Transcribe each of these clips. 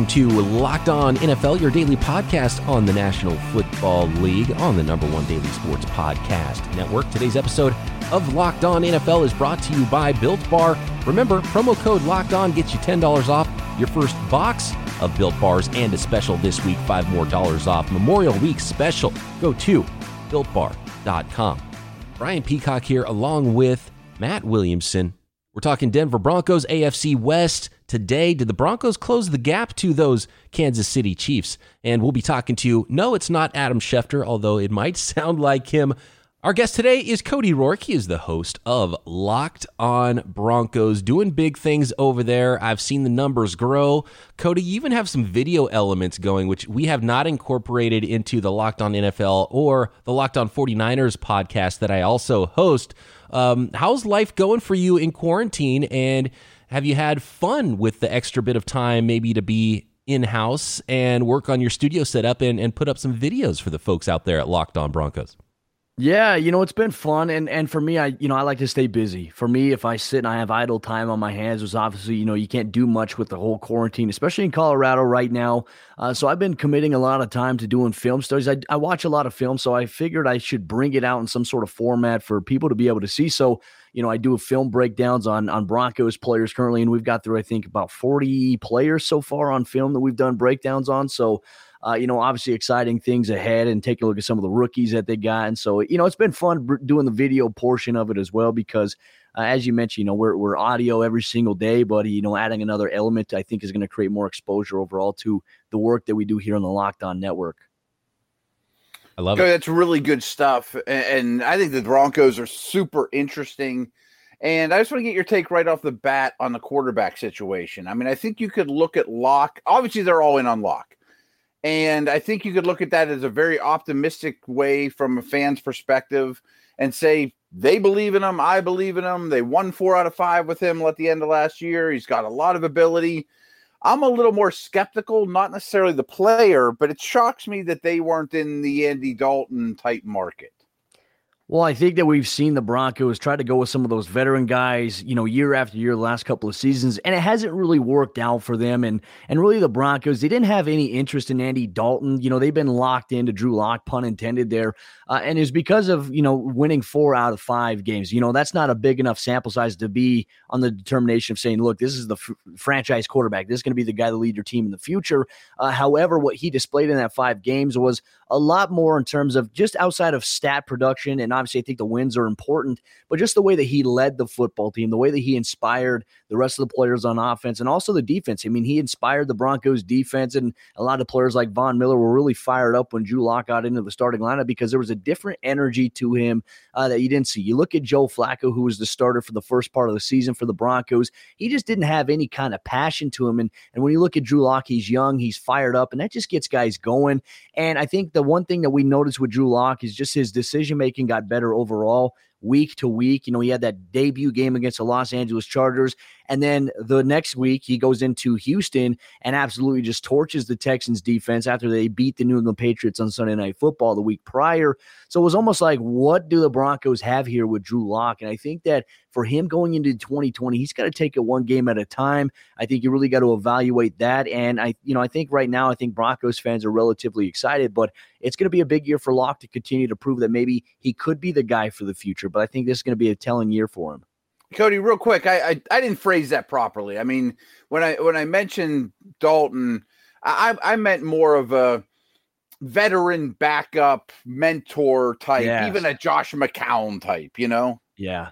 Welcome to Locked On NFL, your daily podcast on the National Football League on the number one daily sports podcast network. Today's episode of Locked On NFL is brought to you by Built Bar. Remember, promo code Locked On gets you $10 off your first box of Built Bars and a special this week, five more dollars off Memorial Week special. Go to builtbar.com. Brian Peacock here, along with Matt Williamson. We're talking Denver Broncos, AFC West today. Did the Broncos close the gap to those Kansas City Chiefs? And we'll be talking to, you. no, it's not Adam Schefter, although it might sound like him. Our guest today is Cody Roark. He is the host of Locked On Broncos, doing big things over there. I've seen the numbers grow. Cody, you even have some video elements going, which we have not incorporated into the Locked On NFL or the Locked On 49ers podcast that I also host. Um, how's life going for you in quarantine? And have you had fun with the extra bit of time, maybe to be in house and work on your studio setup and, and put up some videos for the folks out there at Locked On Broncos? Yeah, you know, it's been fun and and for me I you know, I like to stay busy. For me, if I sit and I have idle time on my hands, was obviously, you know, you can't do much with the whole quarantine, especially in Colorado right now. Uh, so I've been committing a lot of time to doing film studies. I, I watch a lot of film, so I figured I should bring it out in some sort of format for people to be able to see. So, you know, I do film breakdowns on on Broncos players currently, and we've got through I think about 40 players so far on film that we've done breakdowns on. So uh, you know, obviously exciting things ahead and take a look at some of the rookies that they got. And so, you know, it's been fun doing the video portion of it as well because, uh, as you mentioned, you know, we're, we're audio every single day, but, you know, adding another element I think is going to create more exposure overall to the work that we do here on the Locked On Network. I love it. That's really good stuff. And I think the Broncos are super interesting. And I just want to get your take right off the bat on the quarterback situation. I mean, I think you could look at Lock. Obviously, they're all in on Lock. And I think you could look at that as a very optimistic way from a fan's perspective and say, they believe in him. I believe in him. They won four out of five with him at the end of last year. He's got a lot of ability. I'm a little more skeptical, not necessarily the player, but it shocks me that they weren't in the Andy Dalton type market. Well, I think that we've seen the Broncos try to go with some of those veteran guys, you know, year after year, the last couple of seasons, and it hasn't really worked out for them. And and really, the Broncos they didn't have any interest in Andy Dalton. You know, they've been locked into Drew Lock, pun intended there, uh, and it's because of you know winning four out of five games. You know, that's not a big enough sample size to be on the determination of saying, look, this is the f- franchise quarterback. This is going to be the guy to lead your team in the future. Uh, however, what he displayed in that five games was a lot more in terms of just outside of stat production. And obviously, I think the wins are important, but just the way that he led the football team, the way that he inspired the rest of the players on offense and also the defense. I mean, he inspired the Broncos defense, and a lot of players like Von Miller were really fired up when Drew Lock got into the starting lineup because there was a different energy to him uh, that you didn't see. You look at Joe Flacco, who was the starter for the first part of the season for the Broncos. He just didn't have any kind of passion to him. And, and when you look at Drew Lock, he's young, he's fired up, and that just gets guys going. And I think the one thing that we noticed with Drew Lock is just his decision making got better overall week to week. You know, he had that debut game against the Los Angeles Chargers. And then the next week, he goes into Houston and absolutely just torches the Texans defense after they beat the New England Patriots on Sunday Night Football the week prior. So it was almost like, what do the Broncos have here with Drew Lock? And I think that for him going into 2020, he's got to take it one game at a time. I think you really got to evaluate that. And I, you know, I think right now, I think Broncos fans are relatively excited, but it's going to be a big year for Lock to continue to prove that maybe he could be the guy for the future. But I think this is going to be a telling year for him. Cody, real quick, I, I, I didn't phrase that properly. I mean, when I when I mentioned Dalton, I I meant more of a veteran backup mentor type, yes. even a Josh McCown type. You know? Yeah.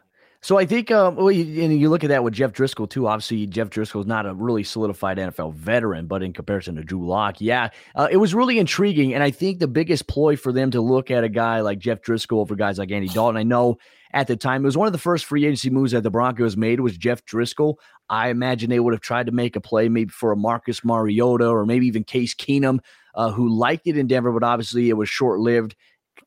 So I think, um, well, you, and you look at that with Jeff Driskel too. Obviously, Jeff Driskel is not a really solidified NFL veteran, but in comparison to Drew Lock, yeah, uh, it was really intriguing. And I think the biggest ploy for them to look at a guy like Jeff Driskel over guys like Andy Dalton. I know at the time. It was one of the first free agency moves that the Broncos made was Jeff Driskel. I imagine they would have tried to make a play maybe for a Marcus Mariota or maybe even Case Keenum, uh, who liked it in Denver, but obviously it was short lived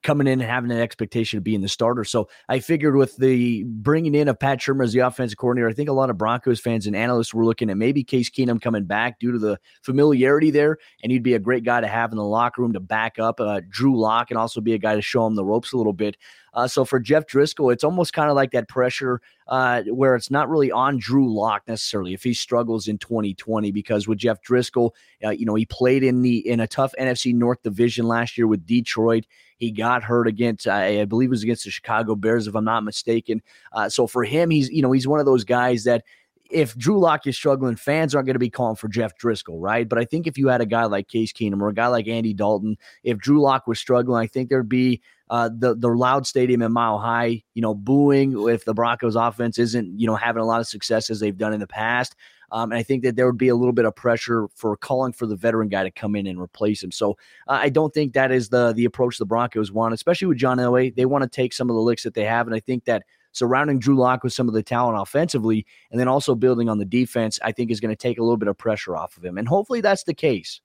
coming in and having an expectation of being the starter. So I figured with the bringing in of Pat Shurmur as the offensive coordinator, I think a lot of Broncos fans and analysts were looking at maybe Case Keenum coming back due to the familiarity there, and he'd be a great guy to have in the locker room to back up uh, Drew Lock and also be a guy to show him the ropes a little bit. Uh, so for Jeff Driskel, it's almost kind of like that pressure uh, where it's not really on Drew Lock necessarily if he struggles in 2020 because with Jeff Driskel, uh, you know, he played in the in a tough NFC North division last year with Detroit. He got hurt against, I, I believe it was against the Chicago Bears, if I'm not mistaken. Uh, so for him, he's you know he's one of those guys that if Drew Lock is struggling, fans aren't going to be calling for Jeff Driskel, right? But I think if you had a guy like Case Keenum or a guy like Andy Dalton, if Drew Lock was struggling, I think there'd be uh, the the loud stadium in Mile High, you know, booing if the Broncos offense isn't, you know, having a lot of success as they've done in the past. Um, and I think that there would be a little bit of pressure for calling for the veteran guy to come in and replace him. So uh, I don't think that is the the approach the Broncos want, especially with John Elway. They want to take some of the licks that they have, and I think that surrounding Drew Lock with some of the talent offensively, and then also building on the defense, I think is going to take a little bit of pressure off of him. And hopefully that's the case.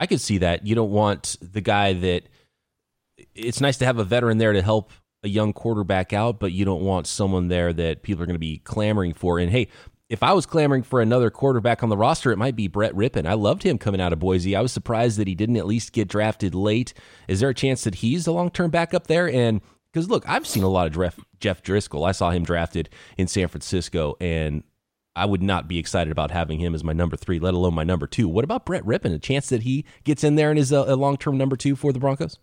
I could see that. You don't want the guy that it's nice to have a veteran there to help a young quarterback out, but you don't want someone there that people are going to be clamoring for. And hey, if I was clamoring for another quarterback on the roster, it might be Brett Rypien. I loved him coming out of Boise. I was surprised that he didn't at least get drafted late. Is there a chance that he's a long term backup there? And because look, I've seen a lot of Jeff, Jeff Driskel. I saw him drafted in San Francisco, and I would not be excited about having him as my number three, let alone my number two. What about Brett Rypien? A chance that he gets in there and is a, a long term number two for the Broncos?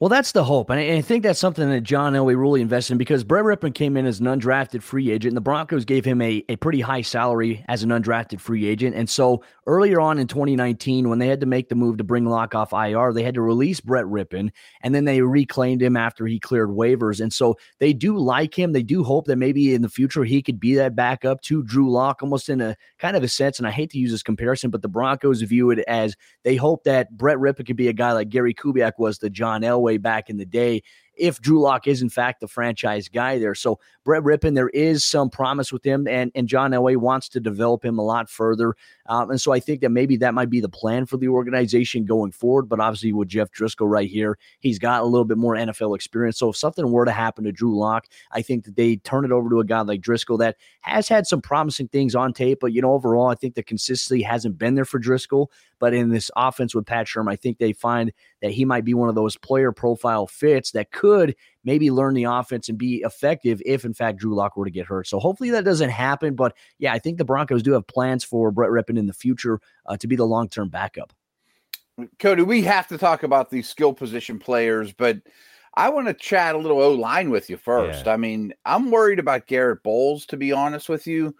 Well, that's the hope. And I, think that's something that John Elway really invested in because Brett Rypien came in as an undrafted free agent, and the Broncos gave him a, a pretty high salary as an undrafted free agent. And so earlier on in 2019, when they had to make the move to bring Lock off IR, they had to release Brett Rypien, and then they reclaimed him after he cleared waivers. And so they do like him. They do hope that maybe in the future he could be that backup to Drew Lock, almost in a kind of a sense. And I hate to use this comparison, but the Broncos view it as they hope that Brett Rypien could be a guy like Gary Kubiak was to John Elway back in the day if Drew Lock is in fact the franchise guy there. So Brett Rypien, there is some promise with him, and and John Elway wants to develop him a lot further. Um, and so I think that maybe that might be the plan for the organization going forward. But obviously with Jeff Driskel right here, he's got a little bit more NFL experience. So if something were to happen to Drew Lock, I think that they turn it over to a guy like Driskel that has had some promising things on tape. But you know, overall, I think the consistency hasn't been there for Driskel. But in this offense with Pat Shurmur, I think they find that he might be one of those player profile fits that could maybe learn the offense and be effective if, in fact, Drew Lock were to get hurt. So hopefully that doesn't happen. But yeah, I think the Broncos do have plans for Brett Rypien in the future uh, to be the long term backup. Cody, we have to talk about these skill position players, but I want to chat a little O line with you first. Yeah. I mean, I'm worried about Garett Bolles, to be honest with you.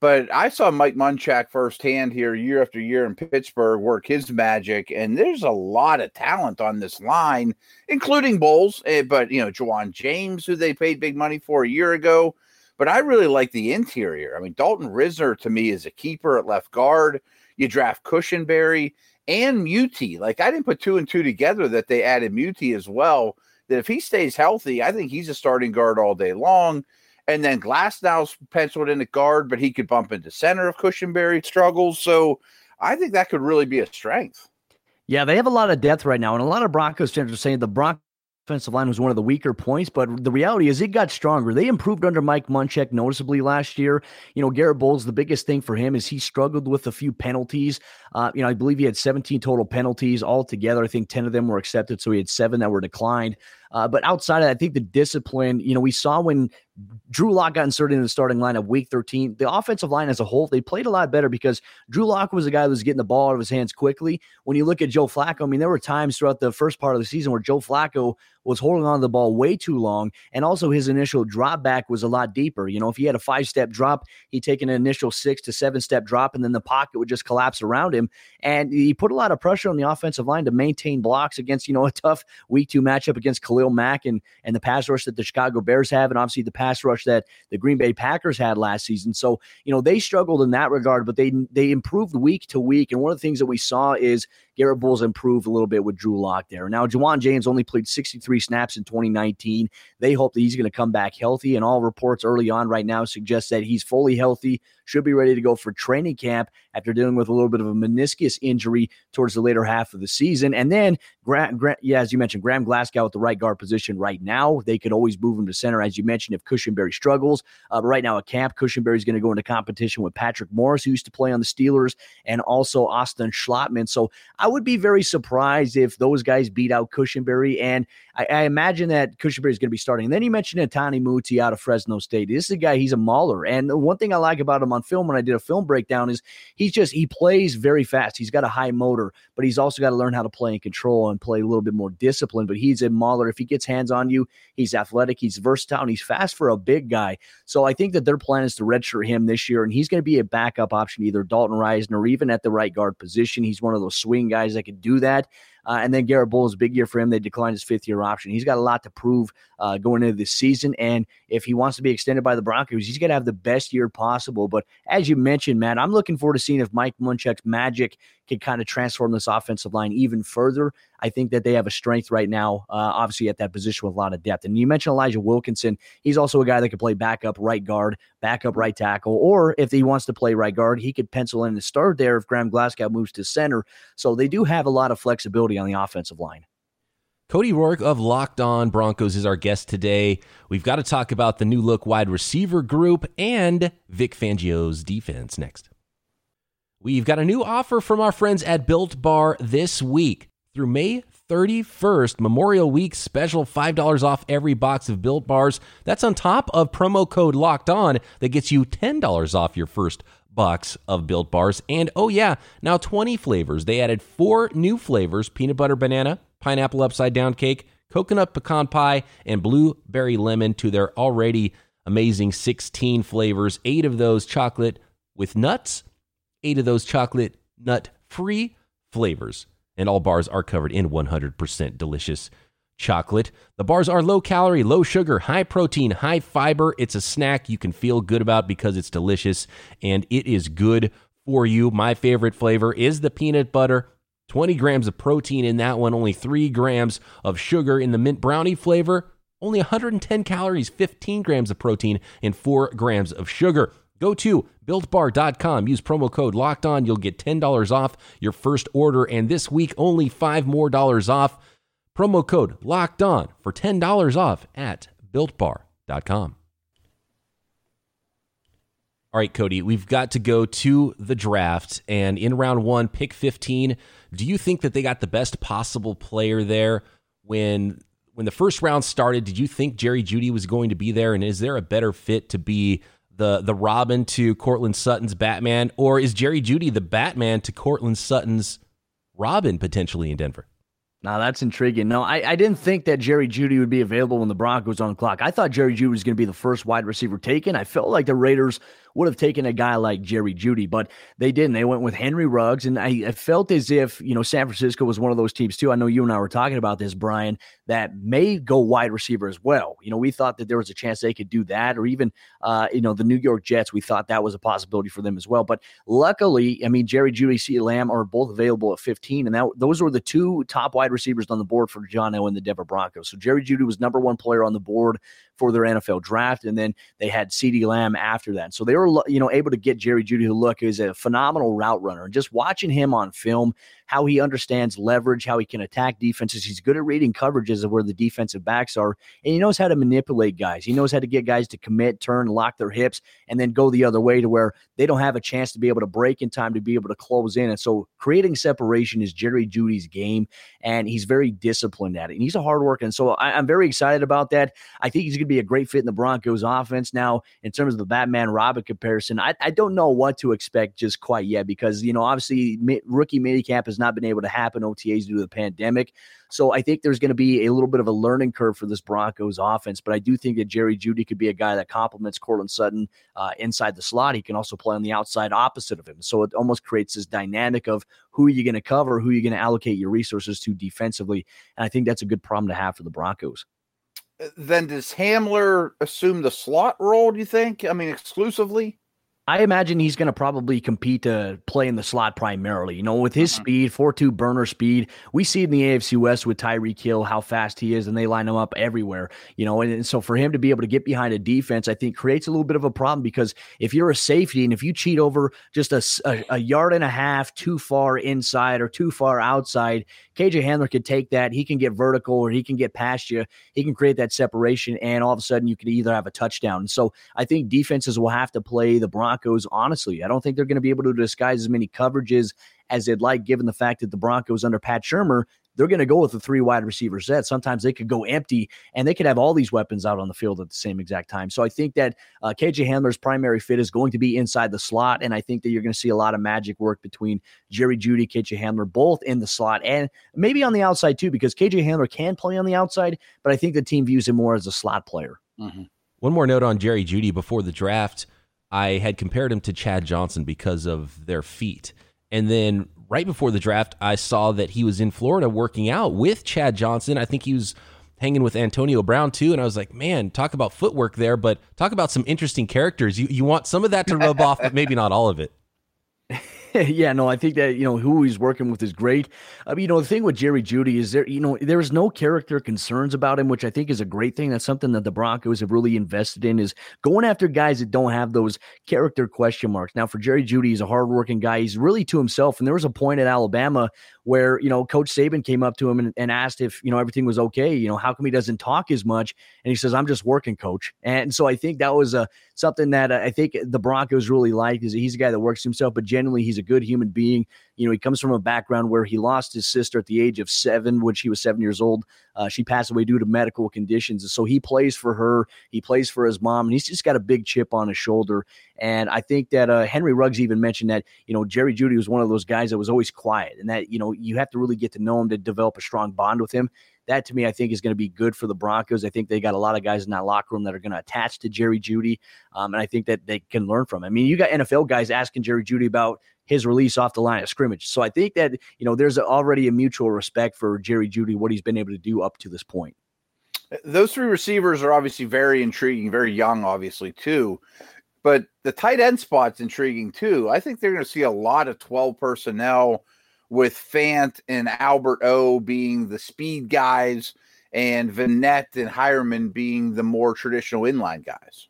But I saw Mike Munchak firsthand here year after year in Pittsburgh work his magic, and there's a lot of talent on this line, including Bolles, eh, but you know, Ja'Wuan James, who they paid big money for a year ago. But I really like the interior. I mean, Dalton Risner to me is a keeper at left guard. You draft Cushenberry and Muti. Like I didn't put two and two together that they added Muti as well. That if he stays healthy, I think he's a starting guard all day long. And then Glasgow's penciled in at guard, but he could bump into center if Cushenberry struggles. So I think that could really be a strength. Yeah, they have a lot of depth right now, and a lot of Broncos fans are saying the Broncos offensive line was one of the weaker points, but the reality is it got stronger. They improved under Mike Munchak noticeably last year. You know, Garett Bolles, the biggest thing for him is he struggled with a few penalties. Uh, you know, I believe he had 17 total penalties altogether. I think 10 of them were accepted, so he had seven that were declined. Uh, but outside of that, I think the discipline, you know, we saw when Drew Lock got inserted in the starting line of week 13, the offensive line as a whole, they played a lot better because Drew Lock was a guy that was getting the ball out of his hands quickly. When you look at Joe Flacco, I mean, there were times throughout the first part of the season where Joe Flacco was holding on to the ball way too long. And also his initial drop back was a lot deeper. You know, if he had a five step drop, he'd take an initial six to seven step drop, and then the pocket would just collapse around him. And he put a lot of pressure on the offensive line to maintain blocks against, you know, a tough week two matchup against Khalil Mack and, and the pass rush that the Chicago Bears have, and obviously the pass rush that the Green Bay Packers had last season. So, you know, they struggled in that regard, but they they improved week to week. And one of the things that we saw is Garett Bolles improved a little bit with Drew Lock there. Now, Ja'Wuan James only played 63 snaps in 2019. They hope that he's going to come back healthy, and all reports early on right now suggest that he's fully healthy, should be ready to go for training camp. after dealing with a little bit of a meniscus injury towards the later half of the season. And then, Gra- Gra- yeah, as you mentioned, Graham Glasgow at the right guard position right now. They could always move him to center, as you mentioned, if Cushenberry struggles. Uh, right now at camp, Cushenberry is going to go into competition with Patrick Morris, who used to play on the Steelers, and also Austin Schlottmann. So I would be very surprised if those guys beat out Cushenberry. And I, I imagine that Cushenberry is going to be starting. And then you mentioned Netane Muti out of Fresno State. This is a guy, he's a mauler. And one thing I like about him on film when I did a film breakdown is he's just, he plays very fast. He's got a high motor, but he's also got to learn how to play in control and play a little bit more discipline. But he's a mauler. If he gets hands on you, he's athletic, he's versatile, and he's fast for a big guy. So I think that their plan is to redshirt him this year, and he's going to be a backup option, either Dalton Risner or even at the right guard position. He's one of those swing guys that can do that. Uh, and then Garett Bolles, big year for him. They declined his fifth year option. He's got a lot to prove uh, going into this season. And if he wants to be extended by the Broncos, he's got to have the best year possible. But as you mentioned, Matt, I'm looking forward to seeing if Mike Munchak's magic can kind of transform this offensive line even further. I think that they have a strength right now, uh, obviously at that position with a lot of depth. And you mentioned Elijah Wilkinson. He's also a guy that can play backup right guard, backup right tackle, or if he wants to play right guard, he could pencil in the start there if Graham Glasgow moves to center. So they do have a lot of flexibility on the offensive line. Cody Roark of Locked On Broncos is our guest today. We've got to talk about the new look wide receiver group and Vic Fangio's defense next. We've got a new offer from our friends at Built Bar this week. Through May 31st, Memorial Week special $5 off every box of Built Bars. That's on top of promo code Locked On that gets you $10 off your first box of Built Bars. And oh, yeah, now 20 flavors. They added four new flavors peanut butter banana, pineapple upside down cake, coconut pecan pie, and blueberry lemon to their already amazing 16 flavors. Eight of those chocolate with nuts, eight of those chocolate nut free flavors. And all bars are covered in 100% delicious chocolate. The bars are low calorie, low sugar, high protein, high fiber. It's a snack you can feel good about because it's delicious and it is good for you. My favorite flavor is the peanut butter 20 grams of protein in that one, only 3 grams of sugar in the mint brownie flavor, only 110 calories, 15 grams of protein, and 4 grams of sugar. Go to builtbar.com, use promo code locked on. You'll get $10 off your first order, and this week only 5 more dollars off. Promo code locked on for $10 off at builtbar.com. All right, Cody, we've got to go to the draft. And in round one, pick 15, do you think that they got the best possible player there when when the first round started? Did you think Jerry Jeudy was going to be there? And is there a better fit to be the the Robin to Courtland Sutton's Batman, or is Jerry Jeudy the Batman to Courtland Sutton's Robin potentially in Denver? Now that's intriguing. No, I, I didn't think that Jerry Jeudy would be available when the Broncos on the clock. I thought Jerry Jeudy was going to be the first wide receiver taken. I felt like the Raiders would have taken a guy like Jerry Jeudy, but they didn't. They went with Henry Ruggs, and I, I, felt as if you know San Francisco was one of those teams too. I know you and I were talking about this, Brian, that may go wide receiver as well. You know, we thought that there was a chance they could do that, or even uh, you know the New York Jets. We thought that was a possibility for them as well. But luckily, I mean Jerry Jeudy, CeeDee Lamb are both available at 15, and that those were the two top wide receivers on the board for John Elway and the Denver Broncos. So Jerry Jeudy was number one player on the board for their NFL draft, and then they had CeeDee Lamb after that. So they were, you know, able to get Jerry Jeudy, who look is a phenomenal route runner, and just watching him on film, how he understands leverage, how he can attack defenses. He's good at reading coverages of where the defensive backs are, and he knows how to manipulate guys. He knows how to get guys to commit, turn, lock their hips, and then go the other way to where they don't have a chance to be able to break in time to be able to close in. And so creating separation is Jerry Jeudy's game, and he's very disciplined at it. And he's a hard worker. And so I, I'm very excited about that. I think he's going to be a great fit in the Broncos offense. Now, in terms of the Batman Robin comparison, I, I don't know what to expect just quite yet because, you know, obviously rookie minicamp has not been able to happen, OTAs due to the pandemic. So I think there's going to be a little bit of a learning curve for this Broncos offense. But I do think that Jerry Jeudy could be a guy that complements Courtland Sutton uh, inside the slot. He can also play on the outside opposite of him. So it almost creates this dynamic of who are you going to cover, who are you going to allocate your resources to defensively. And I think that's a good problem to have for the Broncos then does Hamler assume the slot role? Do you think? I mean, exclusively. I imagine he's going to probably compete to play in the slot primarily. You know, with his uh-huh. speed, 4 2 burner speed, we see in the AFC West with Tyreek Hill how fast he is, and they line him up everywhere. You know, and, and, so for him to be able to get behind a defense, I think creates a little bit of a problem because if you're a safety and if you cheat over just a, a, a yard and a half too far inside or too far outside, KJ Hamler could take that. He can get vertical or he can get past you. He can create that separation, and all of a sudden you could either have a touchdown. And So I think defenses will have to play the Broncos honestly. I don't think they're going to be able to disguise as many coverages as they'd like, given the fact that the Broncos under Pat Shurmur they're going to go with a three wide receiver set. Sometimes they could go empty and they could have all these weapons out on the field at the same exact time. So I think that uh, KJ Hamler's primary fit is going to be inside the slot. And I think that you're going to see a lot of magic work between Jerry Jeudy, KJ Hamler, both in the slot and maybe on the outside too, because KJ Hamler can play on the outside, but I think the team views him more as a slot player. Mm-hmm. One more note on Jerry Jeudy before the draft. I had compared him to Chad Johnson because of their feet. And then right before the draft, I saw that he was in Florida working out with Chad Johnson. I think he was hanging with Antonio Brown too. And I was like, man, talk about footwork there, but talk about some interesting characters. You you want some of that to rub off, but maybe not all of it. yeah, no, I think that you know who he's working with is great. I mean, you know, the thing with Jerry Jeudy is there, you know, there's no character concerns about him, which I think is a great thing. That's something that the Broncos have really invested in is going after guys that don't have those character question marks. Now, for Jerry Jeudy, he's a hardworking guy. He's really to himself. And there was a point at Alabama where you know Coach Saban came up to him and, and asked if you know everything was okay. You know, how come he doesn't talk as much? And he says, "I'm just working, Coach." And so I think that was a uh, something that uh, I think the Broncos really like is he's a guy that works himself, but generally he's a good human being. You know, he comes from a background where he lost his sister at the age of seven when she was seven years old. Uh, she passed away due to medical conditions. And so he plays for her, he plays for his mom, and he's just got a big chip on his shoulder. And I think that uh, Henry Ruggs even mentioned that, you know, Jerry Jeudy was one of those guys that was always quiet and that, you know, you have to really get to know him to develop a strong bond with him that to me, I think is going to be good for the Broncos. I think they got a lot of guys in that locker room that are going to attach to Jerry Jeudy, um, and I think that they can learn from. Him. I mean, you got NFL guys asking Jerry Jeudy about his release off the line of scrimmage. So I think that you know there's already a mutual respect for Jerry Jeudy, what he's been able to do up to this point. Uh, those three receivers are obviously very intriguing, very young, obviously too. But the tight end spot's intriguing too. I think they're going to see a lot of 12 personnel with Fant and Albert O being the speed guys and Vannett and Heuerman being the more traditional inline guys.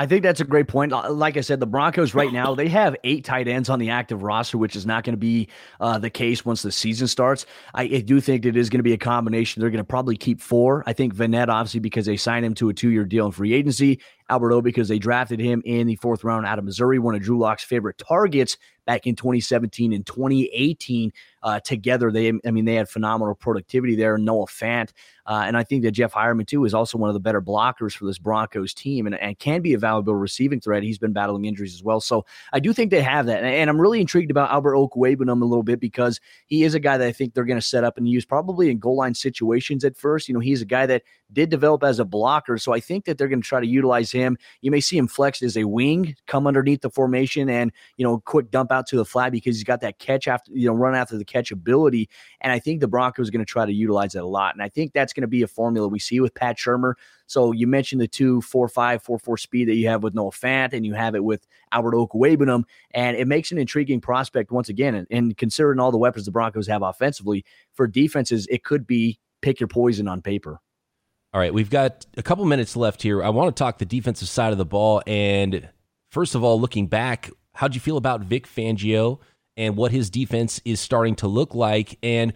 I think that's a great point. Like I said, the Broncos right now they have eight tight ends on the active roster, which is not going to be uh, the case once the season starts. I, I do think it is going to be a combination. They're going to probably keep four. I think Vannett, obviously, because they signed him to a two-year deal in free agency. Albert O, because they drafted him in the fourth round out of Missouri, one of Drew Lock's favorite targets back in 2017 and 2018 uh, together. They, I mean, they had phenomenal productivity there. Noah Fant, uh, and I think that Jeff Heuerman too is also one of the better blockers for this Broncos team, and, and can be a valuable receiving threat. He's been battling injuries as well, so I do think they have that. And, and I'm really intrigued about Albert Okwuegbunam a little bit because he is a guy that I think they're going to set up and use probably in goal line situations at first. You know, he's a guy that did develop as a blocker, so I think that they're going to try to utilize him. You may see him flexed as a wing, come underneath the formation, and you know, quick dump out to the flat because he's got that catch after you know run after the catch ability. And I think the Broncos are going to try to utilize that a lot. And I think that's going to be a formula we see with Pat Shurmur. So you mentioned the two four five four four speed that you have with Noah Fant, and you have it with Albert Okwuegbunam, and it makes an intriguing prospect once again. And, and considering all the weapons the Broncos have offensively for defenses, it could be pick your poison on paper. All right, we've got a couple minutes left here. I want to talk the defensive side of the ball. And first of all, looking back, how'd you feel about Vic Fangio and what his defense is starting to look like? And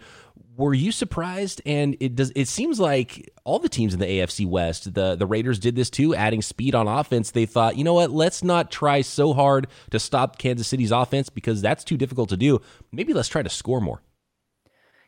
were you surprised? And it does. It seems like all the teams in the AFC West, the the Raiders did this too, adding speed on offense. They thought, you know what? Let's not try so hard to stop Kansas City's offense because that's too difficult to do. Maybe let's try to score more.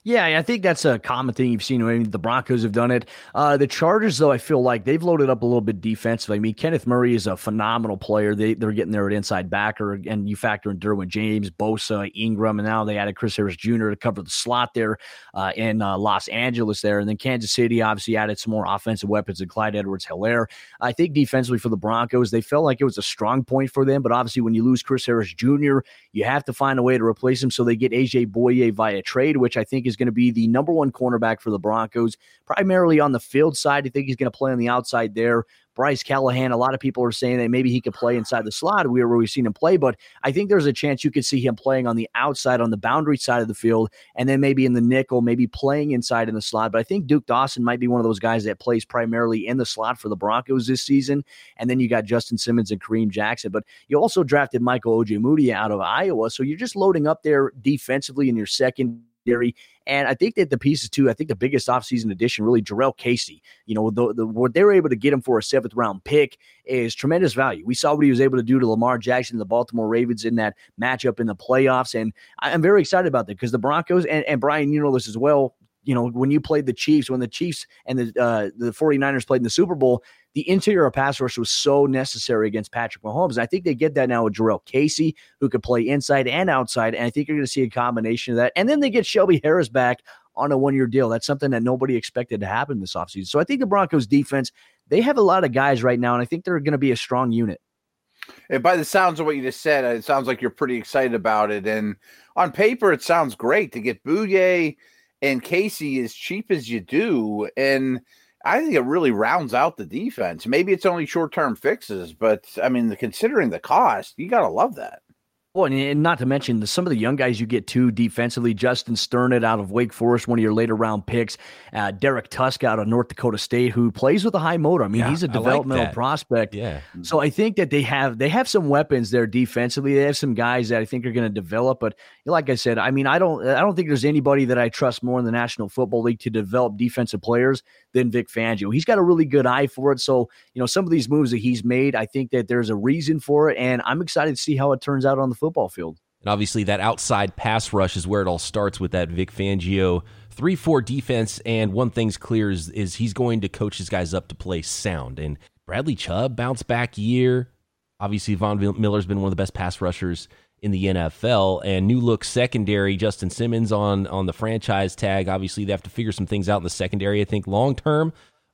Yeah, I think that's a common thing you've seen. I mean, the Broncos have done it. Uh, the Chargers, though, I feel like they've loaded up a little bit defensively. I mean, Kenneth Murray is a phenomenal player. They, they're getting there at inside backer, and you factor in Derwin James, Bosa, Ingram, and now they added Chris Harris Jr. to cover the slot there uh, in uh, Los Angeles there. And then Kansas City obviously added some more offensive weapons and Clyde Edwards Helaire. I think defensively for the Broncos, they felt like it was a strong point for them. But obviously, when you lose Chris Harris Jr., you have to find a way to replace him. So they get AJ Bouye via trade, which I think is going to be the number one cornerback for the Broncos, primarily on the field side. I think he's going to play on the outside there. Bryce Callahan, a lot of people are saying that maybe he could play inside the slot where we've seen him play, but I think there's a chance you could see him playing on the outside, on the boundary side of the field, and then maybe in the nickel, maybe playing inside in the slot. But I think Duke Dawson might be one of those guys that plays primarily in the slot for the Broncos this season. And then you got Justin Simmons and Kareem Jackson. But you also drafted Michael Ojemudia out of Iowa. So you're just loading up there defensively in your second And I think that the pieces too, I think the biggest offseason addition, really, Jurrell Casey, you know, the, the, what they were able to get him for a seventh round pick is tremendous value. We saw what he was able to do to Lamar Jackson, the Baltimore Ravens in that matchup in the playoffs. And I'm very excited about that because the Broncos, and, and Brian, you know this as well, you know, when you played the Chiefs, when the Chiefs and the uh, the 49ers played in the Super Bowl, the interior of pass rush was so necessary against Patrick Mahomes. And I think they get that now with Jurrell Casey, who could play inside and outside. And I think you're going to see a combination of that. And then they get Shelby Harris back on a one year deal. That's something that nobody expected to happen this offseason. So I think the Broncos defense, they have a lot of guys right now, and I think they're going to be a strong unit. And by the sounds of what you just said, it sounds like you're pretty excited about it. And on paper, it sounds great to get Bouye and Casey as cheap as you do. And I think it really rounds out the defense. Maybe it's only short term fixes, but I mean, considering the cost, you got to love that. Well, and not to mention the, some of the young guys you get too defensively. Justin Strnad out of Wake Forest, one of your later round picks. Uh, Derek Tusk out of North Dakota State, who plays with a high motor. I mean, yeah, he's a developmental like prospect. Yeah. So I think that they have they have some weapons there defensively. They have some guys that I think are going to develop. But like I said, I mean, I don't I don't think there's anybody that I trust more in the National Football League to develop defensive players than Vic Fangio. He's got a really good eye for it. So you know, some of these moves that he's made, I think that there's a reason for it, and I'm excited to see how it turns out on the football field. And obviously, that outside pass rush is where it all starts with that Vic Fangio 3 4 defense. And one thing's clear is, is he's going to coach his guys up to play sound. And Bradley Chubb, bounce back year. Obviously, Von Miller's been one of the best pass rushers in the NFL. And new look secondary, Justin Simmons on, on the franchise tag. Obviously, they have to figure some things out in the secondary, I think, long term.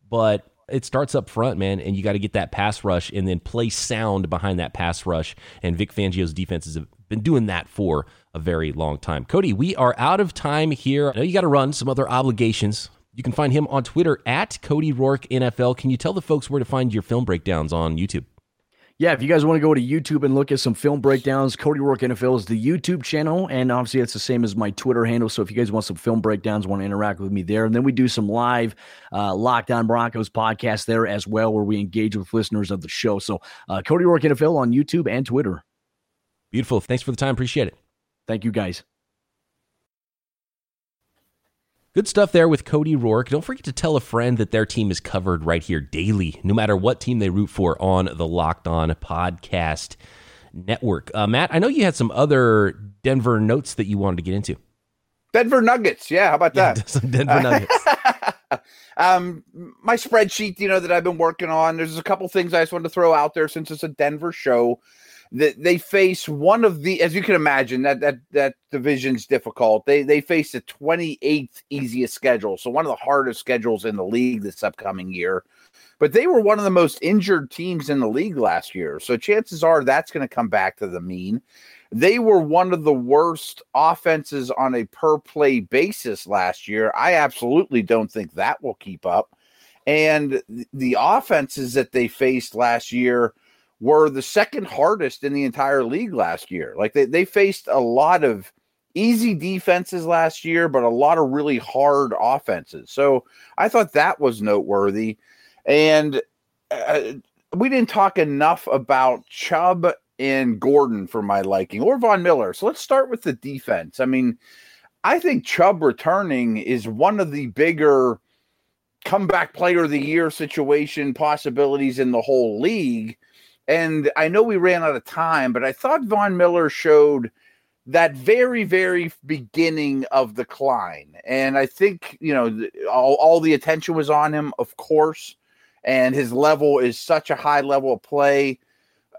But it starts up front, man, and you got to get that pass rush and then play sound behind that pass rush. And Vic Fangio's defenses have been doing that for a very long time. Cody, we are out of time here. I know you got to run some other obligations. You can find him on Twitter at Cody Roark NFL. Can you tell the folks where to find your film breakdowns on YouTube? Yeah, if you guys want to go to YouTube and look at some film breakdowns, Cody Roark NFL is the YouTube channel, and obviously it's the same as my Twitter handle. So if you guys want some film breakdowns, want to interact with me there, and then we do some live uh, Locked On Broncos podcast there as well, where we engage with listeners of the show. So uh, Cody Roark NFL on YouTube and Twitter. Beautiful. Thanks for the time. Appreciate it. Thank you, guys. Good stuff there with Cody Roark. Don't forget to tell a friend that their team is covered right here daily, no matter what team they root for on the Locked On Podcast Network. Uh, Matt, I know you had some other Denver notes that you wanted to get into. Denver Nuggets. Yeah, how about that? some Denver Nuggets. um, my spreadsheet, you know, that I've been working on, there's a couple things I just wanted to throw out there since it's a Denver show that they face one of the as you can imagine that that that division's difficult. They they face the 28th easiest schedule so one of the hardest schedules in the league this upcoming year. But they were one of the most injured teams in the league last year so chances are that's going to come back to the mean. They were one of the worst offenses on a per play basis last year. I absolutely don't think that will keep up. And the offenses that they faced last year were the second hardest in the entire league last year. Like they, they faced a lot of easy defenses last year, but a lot of really hard offenses. So I thought that was noteworthy. And uh, we didn't talk enough about Chubb and Gordon for my liking, or Von Miller. So let's start with the defense. I mean, I think Chubb returning is one of the bigger comeback player of the year situation possibilities in the whole league and I know we ran out of time, but I thought Von Miller showed that very, very beginning of the. And I think, you know, all, all the attention was on him, of course, and his level is such a high level of play.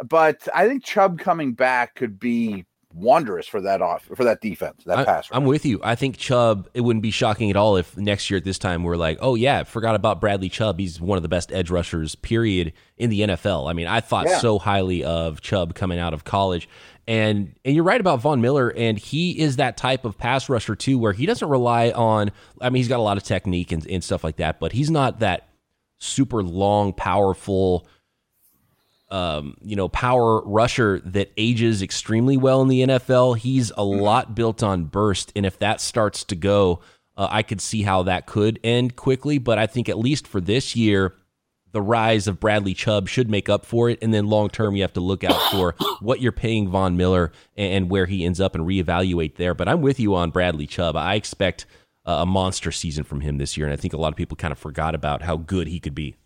But I think Chubb coming back could be wondrous for that off for that defense. That I, pass. I'm with you. I think Chubb. It wouldn't be shocking at all if next year at this time we're like, oh yeah, forgot about Bradley Chubb. He's one of the best edge rushers, period, in the NFL. I mean, I thought yeah. so highly of Chubb coming out of college. And and you're right about Von Miller, and he is that type of pass rusher too, where he doesn't rely on. I mean, he's got a lot of technique and, and stuff like that, but he's not that super long, powerful um, you know, power rusher that ages extremely well in the NFL. He's a mm-hmm. lot built on burst, and if that starts to go, uh, I could see how that could end quickly. But I think at least for this year, the rise of Bradley Chubb should make up for it. And then long term, you have to look out for what you're paying Von Miller and where he ends up and reevaluate there. But I'm with you on Bradley Chubb. I expect a monster season from him this year, and I think a lot of people kind of forgot about how good he could be.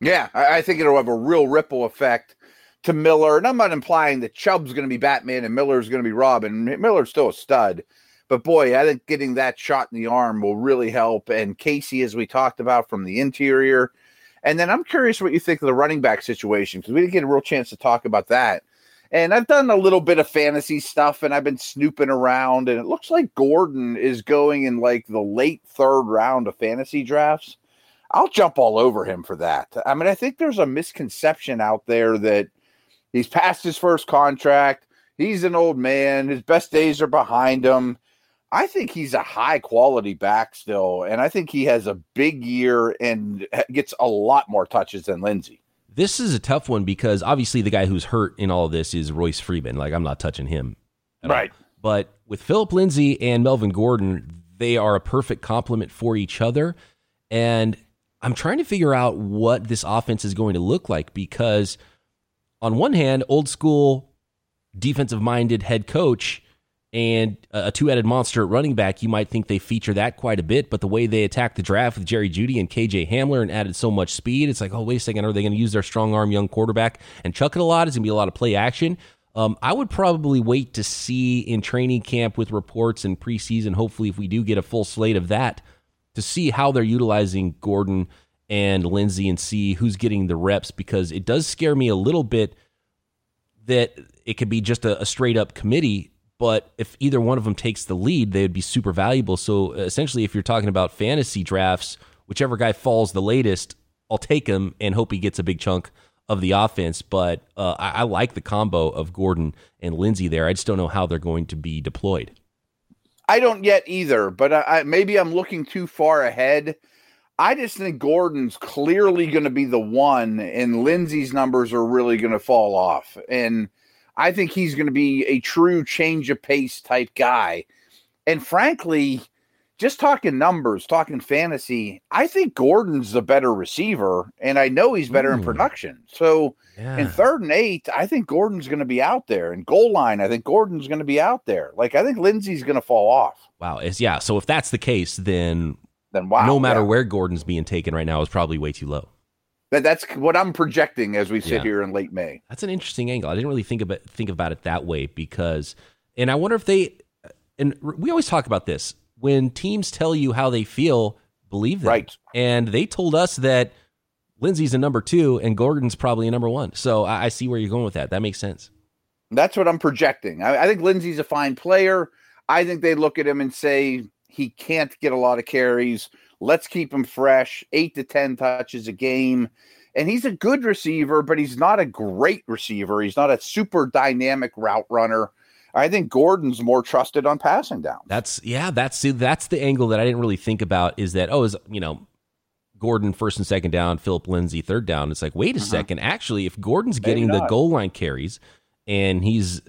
Yeah, I, I think it'll have a real ripple effect to Miller. And I'm not implying that Chubb's going to be Batman and Miller's going to be Robin. Miller's still a stud. But boy, I think getting that shot in the arm will really help. And Casey, as we talked about from the interior. And then I'm curious what you think of the running back situation because we didn't get a real chance to talk about that. And I've done a little bit of fantasy stuff and I've been snooping around. And it looks like Gordon is going in like the late third round of fantasy drafts. I'll jump all over him for that. I mean, I think there's a misconception out there that he's past his first contract. He's an old man. His best days are behind him. I think he's a high quality back still, and I think he has a big year and gets a lot more touches than Lindsay. This is a tough one because obviously the guy who's hurt in all of this is Royce Freeman. Like I'm not touching him, right? All. But with Philip Lindsay and Melvin Gordon, they are a perfect complement for each other, and I'm trying to figure out what this offense is going to look like because, on one hand, old school defensive minded head coach and a two headed monster at running back, you might think they feature that quite a bit. But the way they attacked the draft with Jerry Jeudy and KJ Hamler and added so much speed, it's like, oh, wait a second, are they going to use their strong arm young quarterback and chuck it a lot? It's going to be a lot of play action? Um, I would probably wait to see in training camp with reports and preseason. Hopefully, if we do get a full slate of that, to see how they're utilizing Gordon and Lindsay and see who's getting the reps because it does scare me a little bit that it could be just a, a straight up committee. But if either one of them takes the lead, they would be super valuable. So essentially, if you're talking about fantasy drafts, whichever guy falls the latest, I'll take him and hope he gets a big chunk of the offense. But uh, I, I like the combo of Gordon and Lindsay there. I just don't know how they're going to be deployed. I don't yet either, but I, maybe I'm looking too far ahead. I just think Gordon's clearly going to be the one, and Lindsay's numbers are really going to fall off. And I think he's going to be a true change of pace type guy. And frankly, just talking numbers, talking fantasy, I think Gordon's the better receiver, and I know he's better Ooh. in hmm. production. So yeah. in third and eight, I think Gordon's going to be out there. In goal line, I think Gordon's going to be out there. Like I think Lindsay's going to fall off. Wow, is yeah. So if that's the case, then then wow, no matter yeah. where Gordon's being taken right now is probably way too low. That that's what I'm projecting as we sit yeah. here in late May. That's an interesting angle. I didn't really think about think about it that way because, and I wonder if they, and we always talk about this when teams tell you how they feel, believe them. Right. And they told us that Lindsay's a number two and Gordon's probably a number one. So I, I see where you're going with that. That makes sense. That's what I'm projecting. I, I think Lindsay's a fine player. I think they look at him and say he can't get a lot of carries. Let's keep him fresh, eight to 10 touches a game. And he's a good receiver, but he's not a great receiver. He's not a super dynamic route runner. I think Gordon's more trusted on passing down. That's yeah, that's that's the angle that I didn't really think about is that oh is you know Gordon first and second down, Philip Lindsay third down. It's like wait a uh-huh. second, actually if Gordon's getting the goal line carries and he's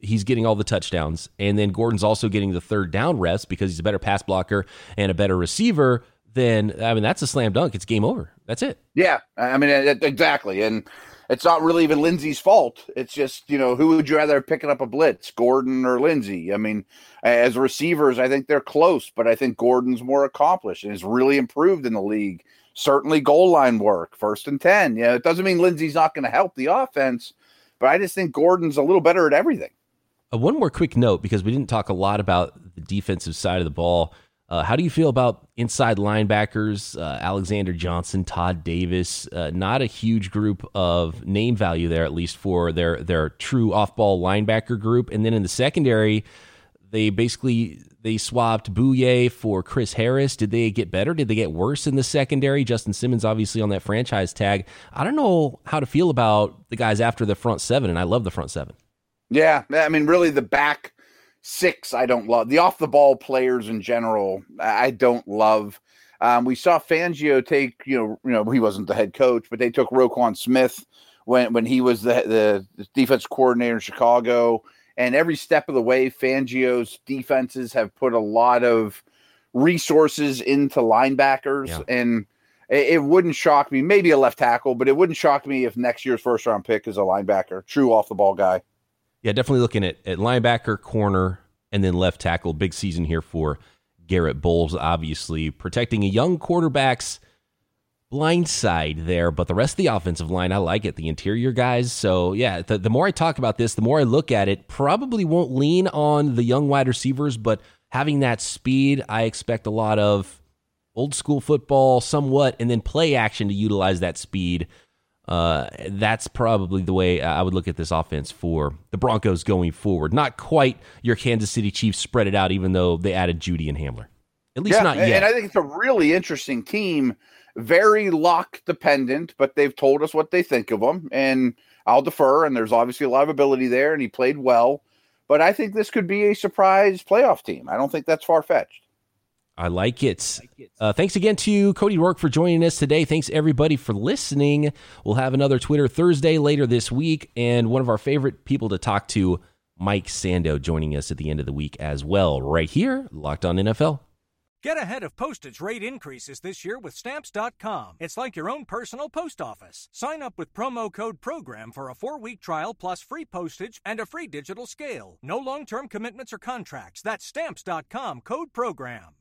he's getting all the touchdowns and then Gordon's also getting the third down reps because he's a better pass blocker and a better receiver, then I mean that's a slam dunk. It's game over. That's it. Yeah, I mean exactly and it's not really even Lindsay's fault. It's just, you know, who would you rather picking up a blitz, Gordon or Lindsay? I mean, as receivers, I think they're close, but I think Gordon's more accomplished and has really improved in the league. Certainly goal line work, first and 10. Yeah, it doesn't mean Lindsay's not going to help the offense, but I just think Gordon's a little better at everything. Uh, one more quick note because we didn't talk a lot about the defensive side of the ball. Uh, how do you feel about inside linebackers, uh, Alexander Johnson, Todd Davis? Uh, not a huge group of name value there, at least for their their true off ball linebacker group. And then in the secondary, they basically they swapped Bouye for Chris Harris. Did they get better? Did they get worse in the secondary? Justin Simmons obviously on that franchise tag. I don't know how to feel about the guys after the front seven, and I love the front seven. Yeah, I mean, really, the back six I don't love. The off the ball players in general, I don't love. Um, we saw Fangio take, you know, you know, he wasn't the head coach, but they took Roquan Smith when when he was the the defense coordinator in Chicago. And every step of the way, Fangio's defenses have put a lot of resources into linebackers. Yeah. And it, it, wouldn't shock me, maybe a left tackle, but it wouldn't shock me if next year's first round pick is a linebacker, true off the ball guy. Yeah, definitely looking at, at linebacker, corner, and then left tackle. Big season here for Garett Bolles, obviously protecting a young quarterback's blind side there, but the rest of the offensive line, I like it. The interior guys. So, yeah, the, the more I talk about this, the more I look at it, probably won't lean on the young wide receivers, but having that speed, I expect a lot of old school football somewhat, and then play action to utilize that speed. Uh, that's probably the way I would look at this offense for the Broncos going forward. Not quite your Kansas City Chiefs spread it out, even though they added Jeudy and Hamler. At least yeah, not yet. And I think it's a really interesting team very lock dependent, but they've told us what they think of him, and I'll defer. And there's obviously a lot of ability there, and he played well. But I think this could be a surprise playoff team. I don't think that's far fetched. I like it. Uh, thanks again to Cody Roark for joining us today. Thanks everybody for listening. We'll have another Twitter Thursday later this week, and one of our favorite people to talk to, Mike Sando, joining us at the end of the week as well, right here, Locked On NFL. Get ahead of postage rate increases this year with Stamps.com. It's like your own personal post office. Sign up with promo code PROGRAM for a four week trial plus free postage and a free digital scale. No long term commitments or contracts. That's Stamps.com code PROGRAM.